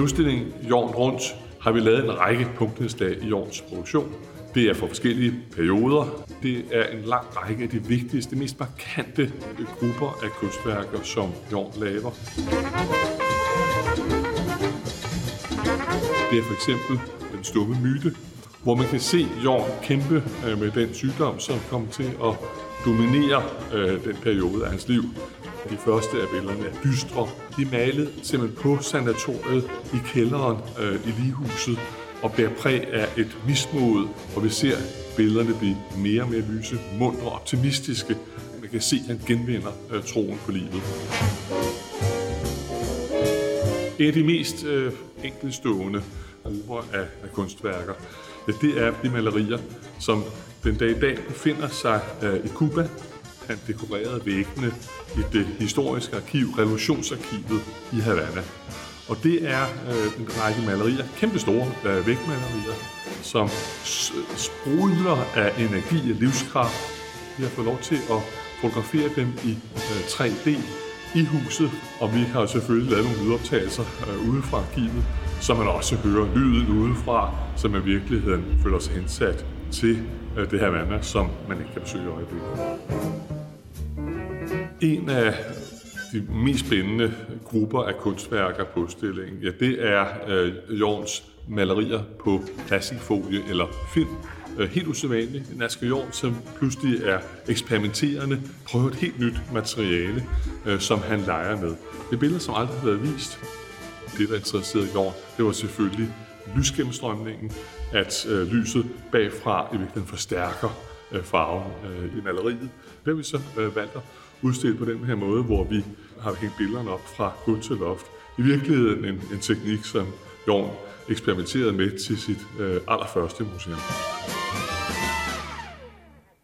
Med udstillingen Jorn Rundt har vi lavet en række punktnedslag i Jorns produktion. Det er for forskellige perioder. Det er en lang række af de vigtigste, mest markante grupper af kunstværker, som Jorn laver. Det er for eksempel den stumme myte, hvor man kan se Jorn kæmpe øh, med den sygdom, som kom til at dominere øh, den periode af hans liv. De første af billederne er dystre. De er malet simpelthen på sanatoriet i kælderen øh, i ligehuset og bærer præg af et mismod, og vi ser billederne blive mere og mere lyse, mundre og optimistiske. Man kan se, at han genvinder øh, troen på livet. En af de mest øh, enkeltstående grupper af, af kunstværker, ja, det er de malerier, som den dag i dag befinder sig øh, i Cuba. Han dekorerede væggene i det historiske arkiv, Revolutionsarkivet i Havana. Og det er øh, en række malerier, kæmpe store øh, vægmalerier, som sprudler af energi og livskraft. Vi har fået lov til at fotografere dem i øh, 3D i huset, og vi har selvfølgelig lavet nogle lydoptagelser øh, ude fra arkivet, så man også hører lyden udefra, så man i virkeligheden føler sig hensat til øh, det her vand, som man ikke kan besøge i øjeblikket. En af de mest spændende grupper af kunstværker på udstillingen, ja, det er øh, Jorns malerier på plastikfolie eller film. Øh, helt usædvanligt. En Asger Jorn, som pludselig er eksperimenterende, prøver et helt nyt materiale, øh, som han leger med. Det er billeder, som aldrig har været vist. Det, der interesserede Jorn, det var selvfølgelig lysgennemstrømningen, at øh, lyset bagfra i virkeligheden forstærker øh, farven øh, i maleriet. Det har vi så øh, valgt udstillet på den her måde, hvor vi har hængt billederne op fra gulv til loft. I virkeligheden en, en teknik, som Jorn eksperimenterede med til sit øh, allerførste museum.